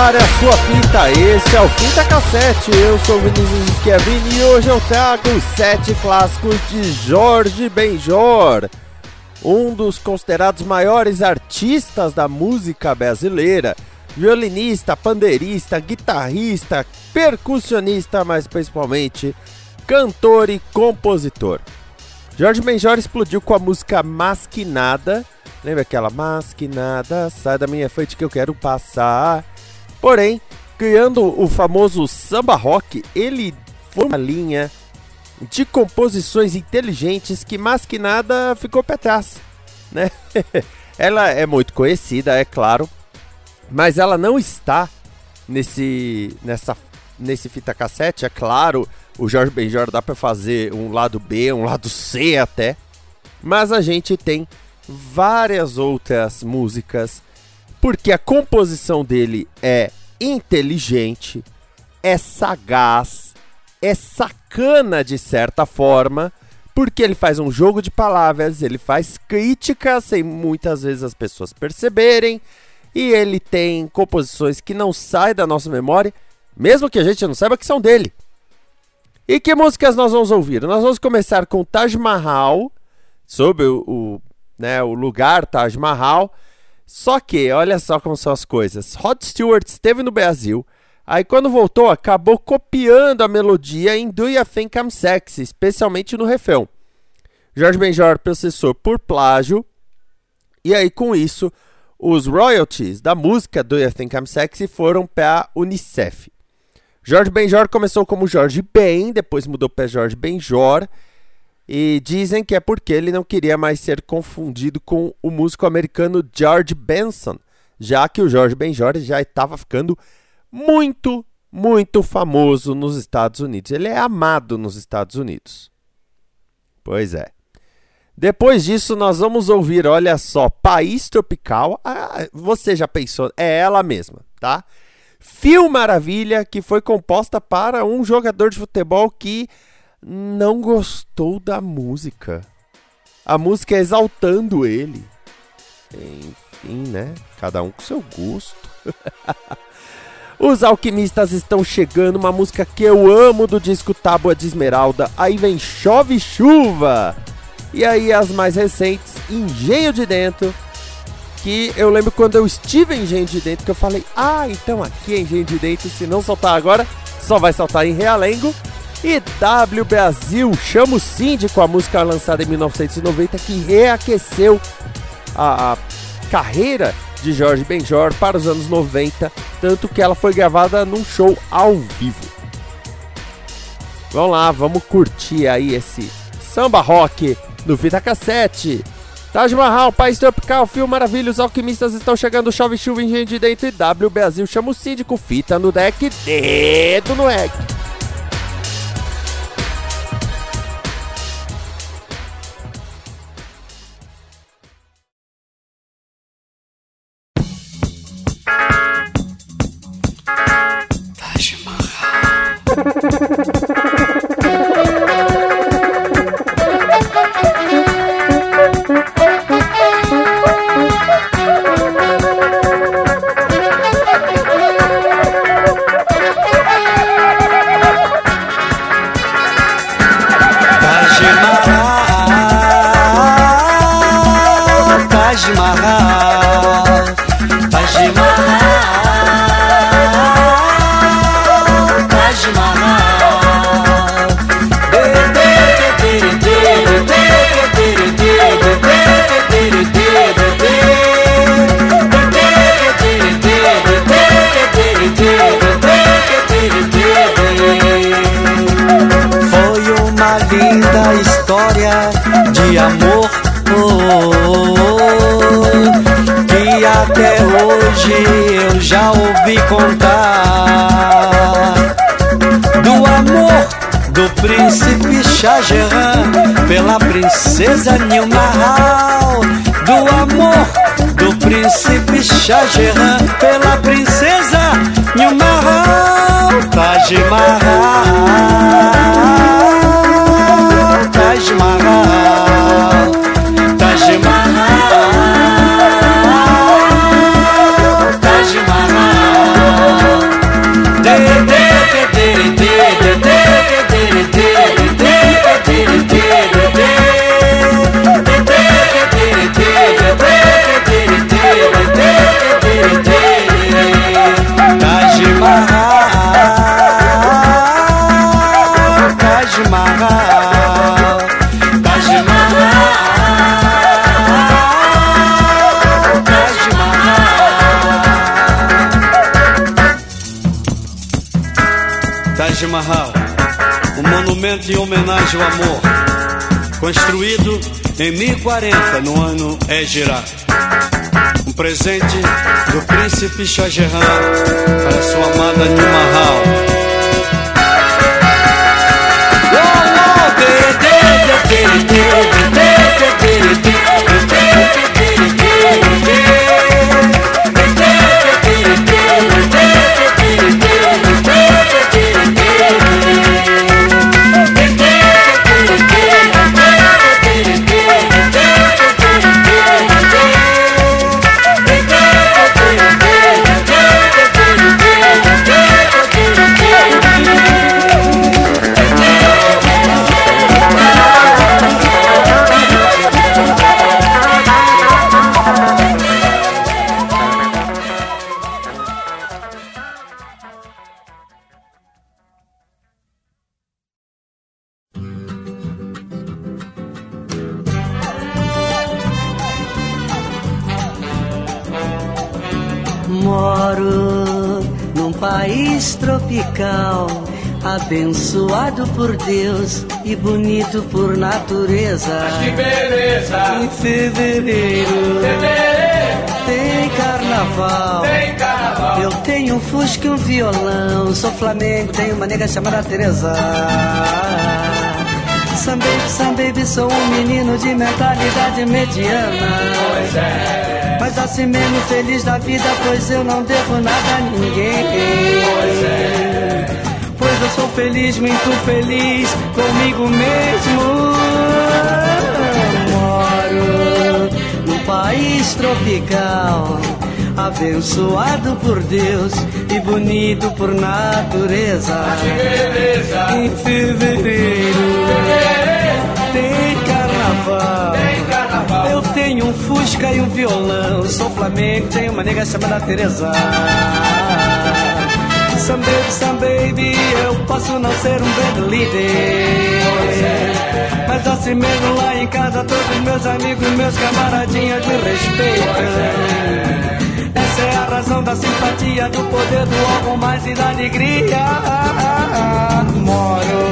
Prepare a sua fita, esse é o Fita Cassete. Eu sou o Vinícius Schiavini e hoje eu trago os sete clássicos de Jorge Benjor, um dos considerados maiores artistas da música brasileira. Violinista, pandeirista, guitarrista, percussionista, mas principalmente cantor e compositor. Jorge Benjor explodiu com a música Masquinada. Lembra aquela Masquinada, sai da minha frente que eu quero passar. Porém, criando o famoso samba rock, ele foi uma linha de composições inteligentes que mais que nada ficou para trás, né? ela é muito conhecida, é claro, mas ela não está nesse nessa nesse fita cassete, é claro. O Jorge Benjor dá para fazer um lado B, um lado C até, mas a gente tem várias outras músicas porque a composição dele é inteligente, é sagaz, é sacana de certa forma, porque ele faz um jogo de palavras, ele faz críticas sem muitas vezes as pessoas perceberem, e ele tem composições que não saem da nossa memória, mesmo que a gente não saiba que são dele. E que músicas nós vamos ouvir? Nós vamos começar com Taj Mahal, sobre o, o, né, o lugar Taj Mahal, só que, olha só como são as coisas. Rod Stewart esteve no Brasil, aí quando voltou, acabou copiando a melodia em Do You Think I'm Sexy, especialmente no refrão. Jorge Benjor processou por plágio, e aí com isso, os royalties da música Do You Think I'm Sexy foram para a Unicef. Jorge Benjor começou como Jorge Ben, depois mudou para Jorge Benjor, e dizem que é porque ele não queria mais ser confundido com o músico americano George Benson, já que o George Benjor já estava ficando muito, muito famoso nos Estados Unidos. Ele é amado nos Estados Unidos. Pois é. Depois disso, nós vamos ouvir, olha só, País Tropical. Ah, você já pensou, é ela mesma, tá? Fio Maravilha, que foi composta para um jogador de futebol que não gostou da música. A música é exaltando ele. Enfim, né? Cada um com seu gosto. Os alquimistas estão chegando, uma música que eu amo do disco Tábua de Esmeralda. Aí vem Chove Chuva. E aí as mais recentes, Engenho de Dentro. Que eu lembro quando eu estive em Engenho de Dentro que eu falei: "Ah, então aqui é Engenho de Dentro, se não soltar agora, só vai saltar em Realengo". E W Brasil chama o síndico, a música lançada em 1990 que reaqueceu a, carreira de Jorge Benjor para os anos 90, tanto que ela foi gravada num show ao vivo. Vamos lá, vamos curtir aí esse samba rock no Fita Cassete. Taj Mahal, País Tropical, Filme Maravilha, os alquimistas estão chegando, chove chuva, engenho de dentro e W Brasil chama o síndico, fita no deck, dedo no egg. Príncipe Shah pela princesa Nilmahal do amor do príncipe Shah pela princesa Nilmahal Taj Mahal ao amor, construído em 1040 no ano Égira. Um presente do príncipe Shah para sua amada Nimahal. Moro por Deus e bonito por natureza. Que beleza! Em fevereiro tem carnaval. Tem carnaval! Eu tenho um fusca e um violão, sou flamengo, tenho uma nega chamada Teresa. Sam baby, Sam baby, sou um menino de mentalidade mediana. Pois é, Mas assim mesmo feliz da vida, pois eu não devo nada a ninguém. pois é. Pois eu sou feliz, muito feliz comigo mesmo. Moro num país tropical, abençoado por Deus e bonito por natureza. Em fevereiro tem carnaval. Tem carnaval! Eu tenho um Fusca e um violão. Sou Flamengo, tenho uma nega chamada Teresa. Some baby, eu posso não ser um band líder. Mas assim mesmo lá em casa, todos meus amigos, meus camaradinhas me respeitam. Essa é a razão da simpatia, do poder do algo mais e da alegria. Moro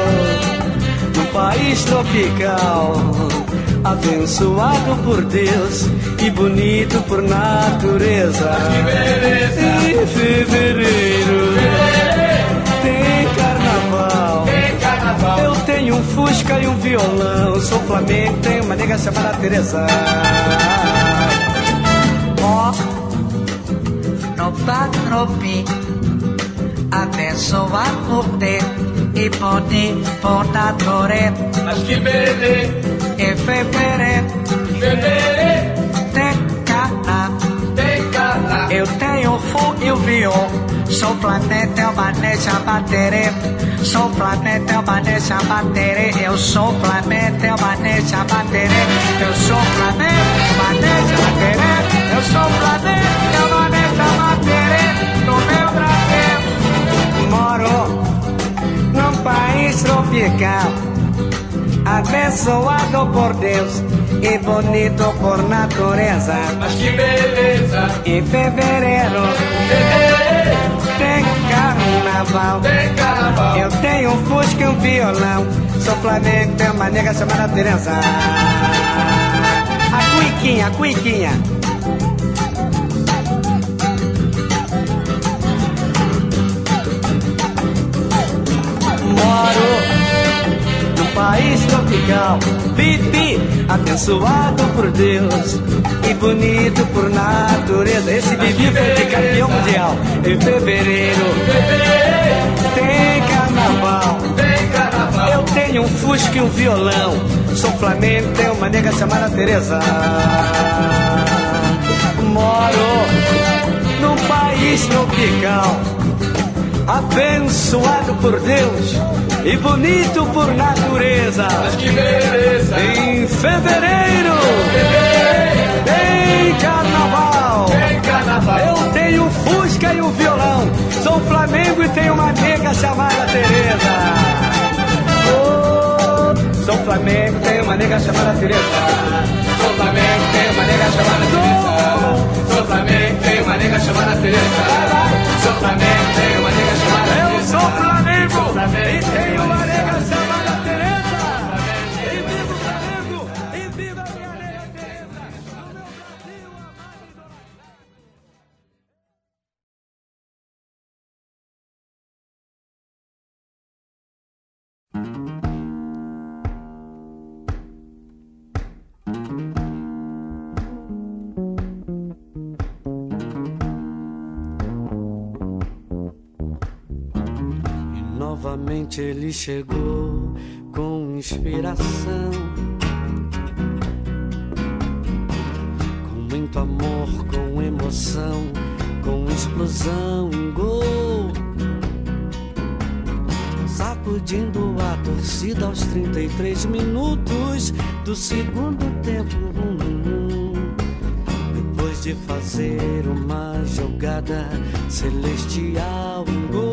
num país tropical, abençoado por Deus e bonito por natureza. Em fevereiro tem carnaval. Eu tenho um Fusca e um violão. Sou Flamengo, tenho uma nega chamada Teresa. Ó, no patropi, por Deus e bonito por natureza. Mas que beleza! Em fevereiro Fevereiro Eu tenho fogo e o viol. Sou planeta, é uma nessa bateria. Sou planeta, é uma nessa bateria. Eu sou planeta, é uma nessa bateria. Eu sou planeta, é uma nessa bateria. Eu sou planeta, é uma nessa bateria. No meu Brasil. Moro num país tropical, abençoado por Deus e bonito por natureza. Mas que beleza! Em fevereiro Fevereiro tem carnaval. tem carnaval! Eu tenho um fusca e um violão. sou Flamengo, tem uma nega chamada Teresa. A cuiquinha, a cuiquinha. Moro país tropical, pipi, abençoado por Deus e bonito por natureza. Esse Bibi foi de campeão mundial em fevereiro. Tem carnaval. Eu tenho um fusca e um violão. Sou Flamengo, tenho uma nega chamada Teresa. Moro num país tropical, abençoado por Deus e bonito por natureza. Que beleza! Em fevereiro tem carnaval. Tem carnaval! Eu tenho Fusca e um violão. Sou Flamengo e tenho uma nega chamada Teresa. Oh, sou Flamengo, tenho uma nega chamada Teresa. Sou Flamengo, tem uma nega chamada Teresa. Sou Flamengo, tem uma nega chamada Teresa. Sou Flamengo, tem uma nega chamada Eu sou Flamengo Sou Flamengo, e tenho uma nega chamada Teresa. E viva o Flamengo e viva a minha nega Teresa. No meu Brasil amado. E novamente ele chegou com inspiração. Com muito amor, com emoção, com explosão em gol. Sacudindo a torcida aos 33 minutos do segundo tempo. Depois de fazer uma jogada celestial, um gol.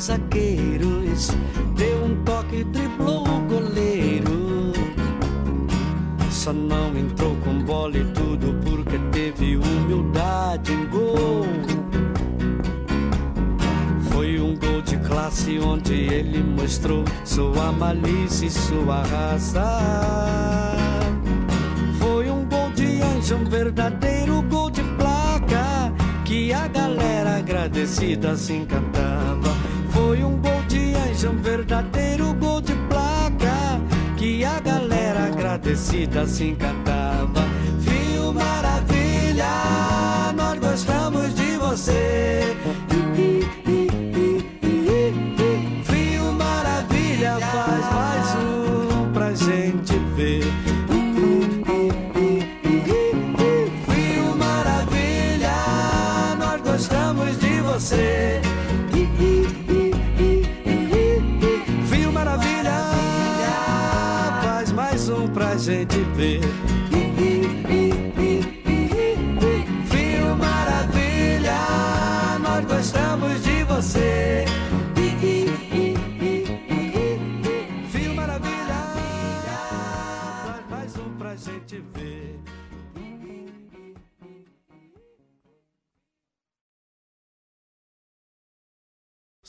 Dois zagueiros, deu um toque, driblou o goleiro. Só não entrou com bola e tudo porque teve humildade em gol. Foi um gol de classe onde ele mostrou sua malícia e sua raça. Foi um gol de anjo, um verdadeiro gol de placa que a galera agradecida se encantava. Foi um gol de anjo, um verdadeiro gol de placa que a galera agradecida se encantava. Viu maravilha, nós gostamos de você.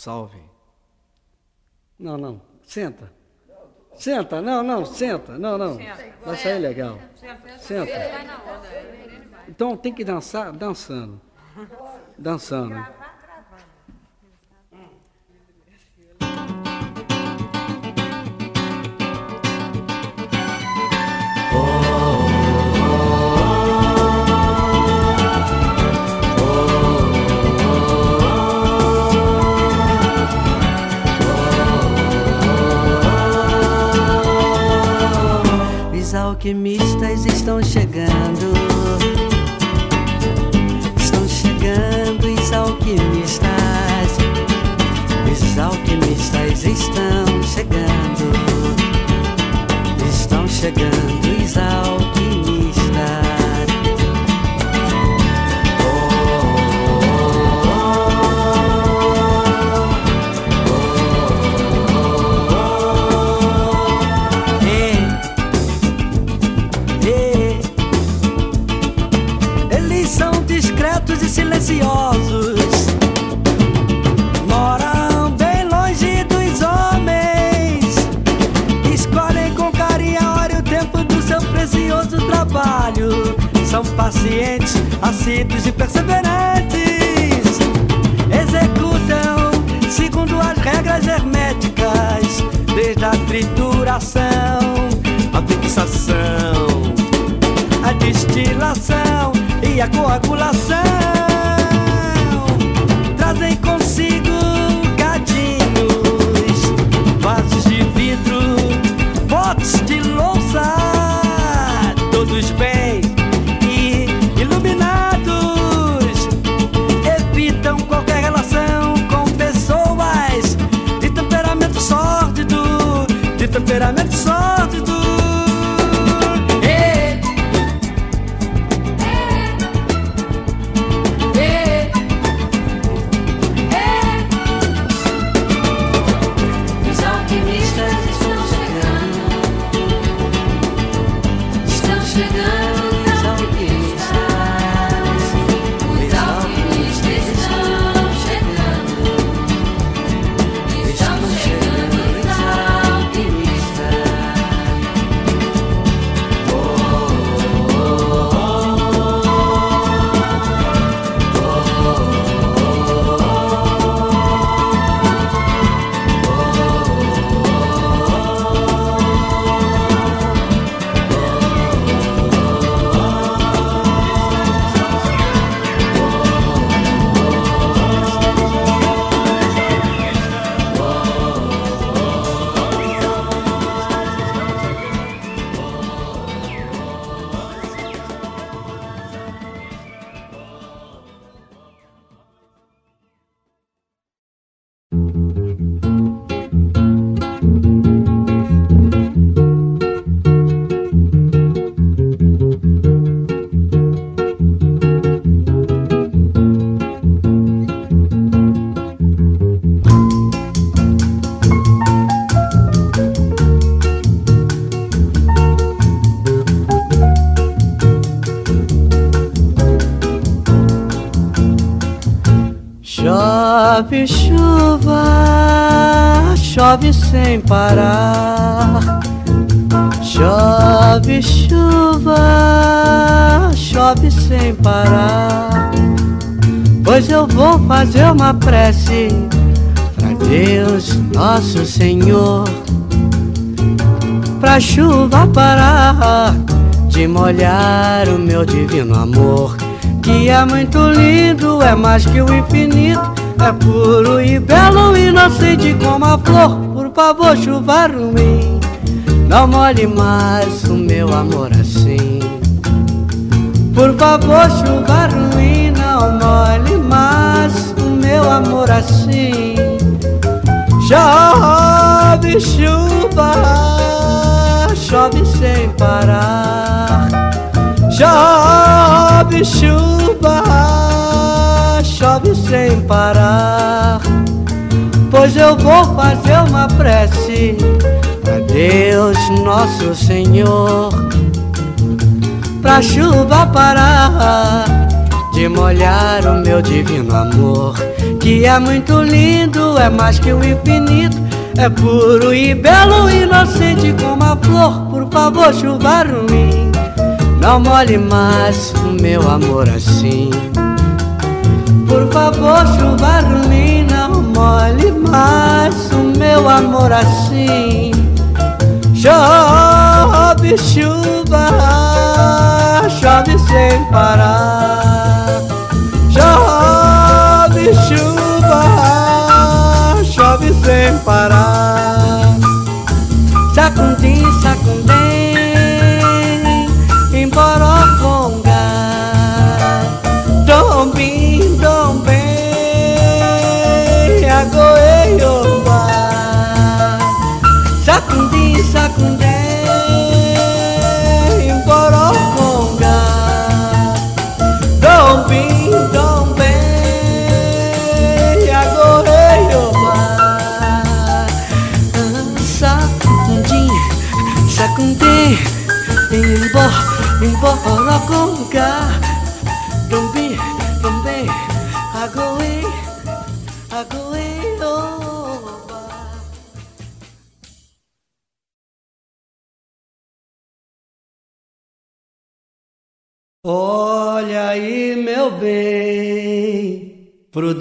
Salve. Não, não, senta. Senta, não, não, senta, não, não. Vai sair legal. Senta. Então tem que dançar dançando. Dançando. Alquimistas estão chegando. Estão chegando os alquimistas. Os alquimistas estão chegando. Estão chegando os alquimistas. preciosos moram bem longe dos homens. Escolhem com carinho a hora e o tempo do seu precioso trabalho. São pacientes, assíduos e perseverantes. Executam segundo as regras herméticas, desde a trituração, a fixação, a destilação e a coagulação. Chove chuva, chove sem parar. Chove chuva, chove sem parar. Pois eu vou fazer uma prece pra Deus, nosso Senhor, pra chuva parar de molhar o meu divino amor. Que é muito lindo, é mais que o infinito, é puro e belo, inocente como a flor. Por favor, chuva ruim, não molhe mais o meu amor assim. Por favor, chuva ruim, não molhe mais o meu amor assim. Chove chuva, chove sem parar. Chove chuva, chove sem parar. Pois eu vou fazer uma prece a Deus nosso Senhor, pra chuva parar de molhar o meu divino amor, que é muito lindo, é mais que o infinito, é puro e belo, inocente como a flor. Por favor, chuva ruim, não molhe mais o meu amor assim. Favor, chuva não molhe mais o meu amor assim. Chove chuva, chove sem parar. Chove chuva, chove sem parar.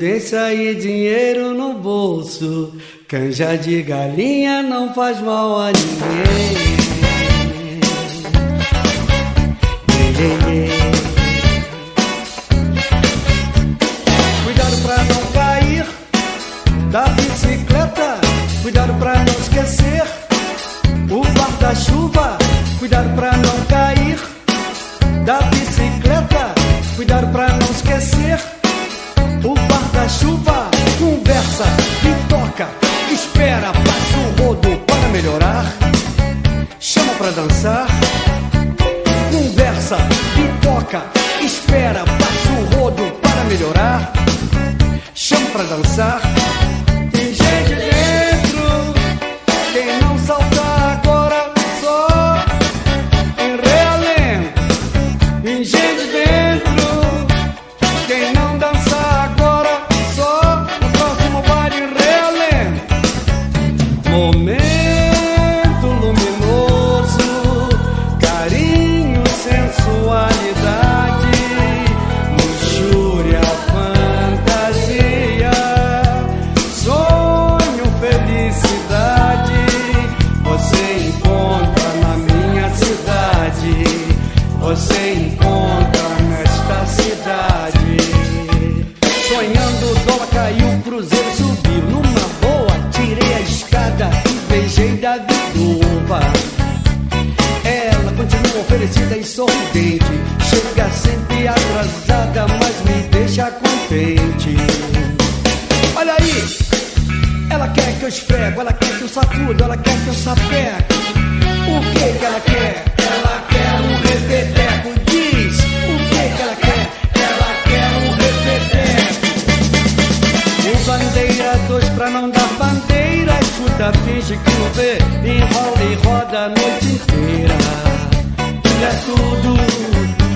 Prudência e dinheiro no bolso. Canja de galinha não faz mal a ninguém. Chega sempre atrasada, mas me deixa contente. Olha aí, ela quer que eu esfrego, ela quer que eu sacudo, ela quer que eu sapeco. O que que ela quer? Ela quer um repeteco. Diz o que que ela quer? Ela quer um repeteco. O bandeira, dois pra não dar bandeira. Escuta, finge que não vê, enrola e roda a noite inteira tudo,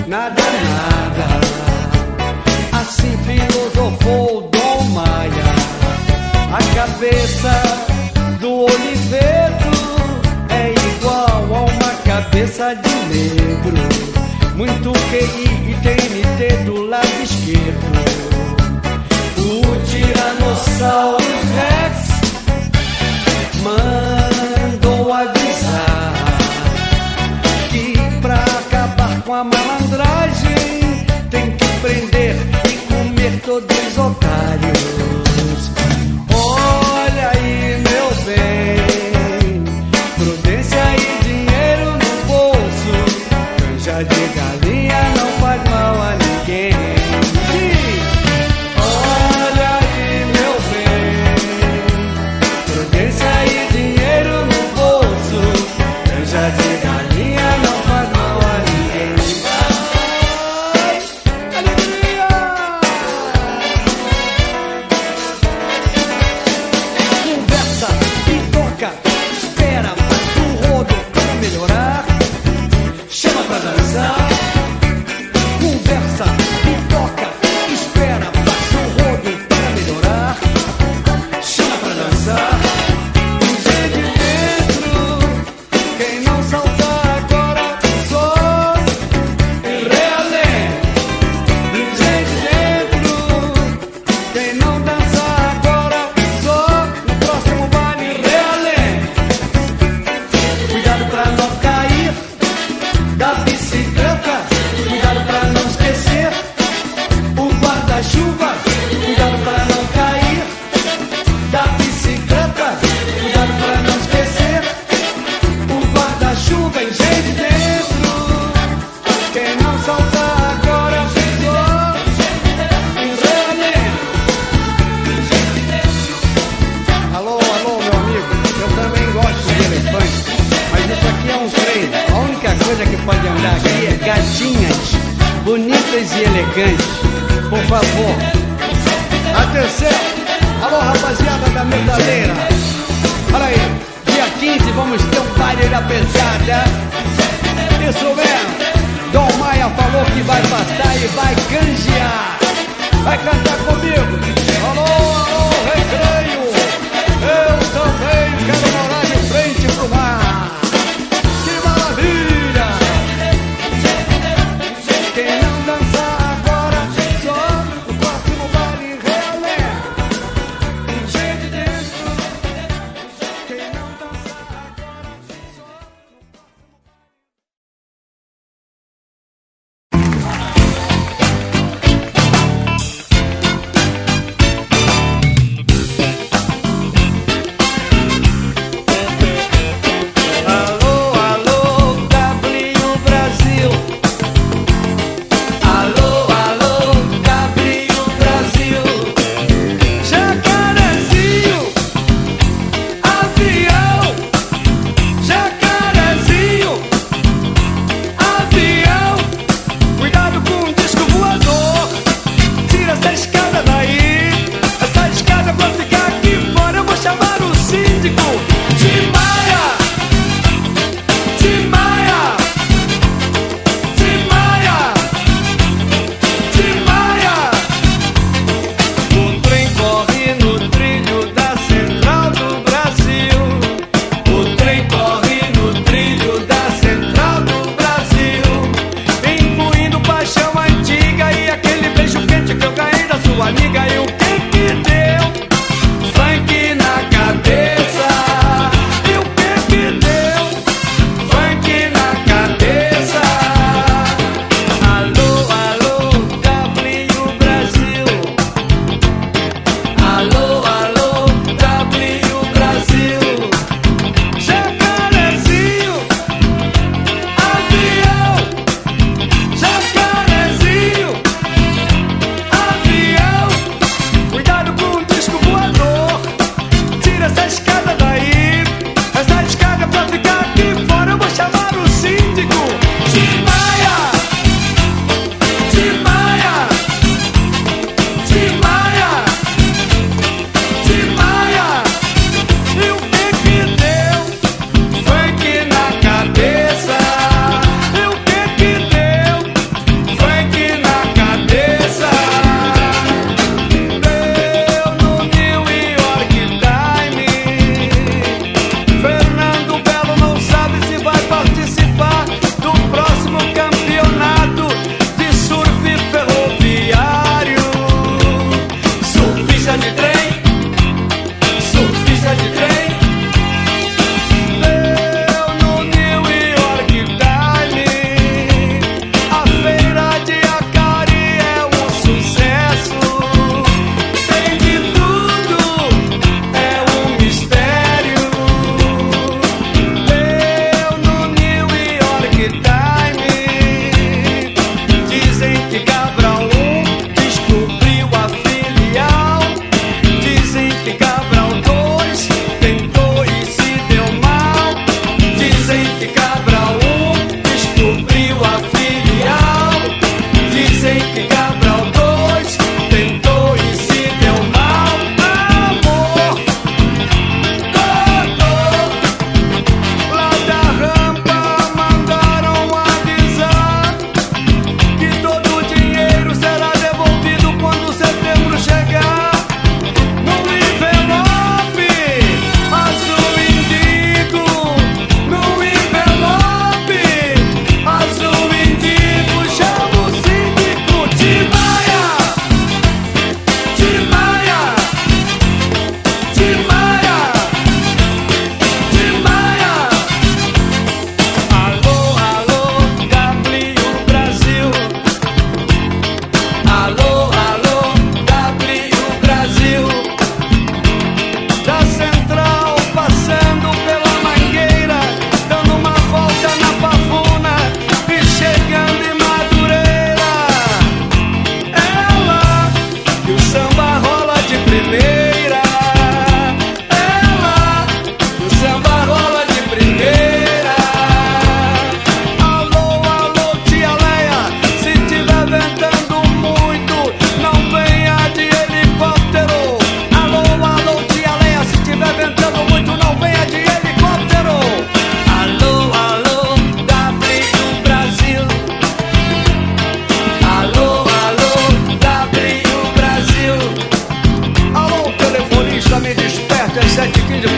nada nada. Assim filosofou Dom Maia, a cabeça do Oliveto é igual a uma cabeça de negro, muito QI e TNT do lado esquerdo. O tiranossauro todos otários.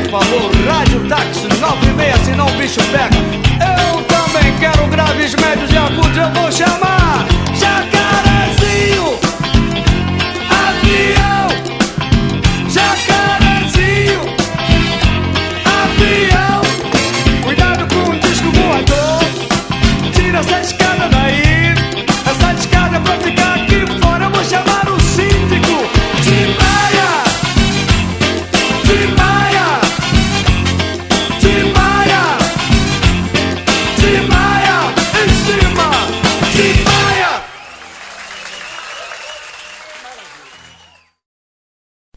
favor, rádio táxi 96, senão o bicho pega.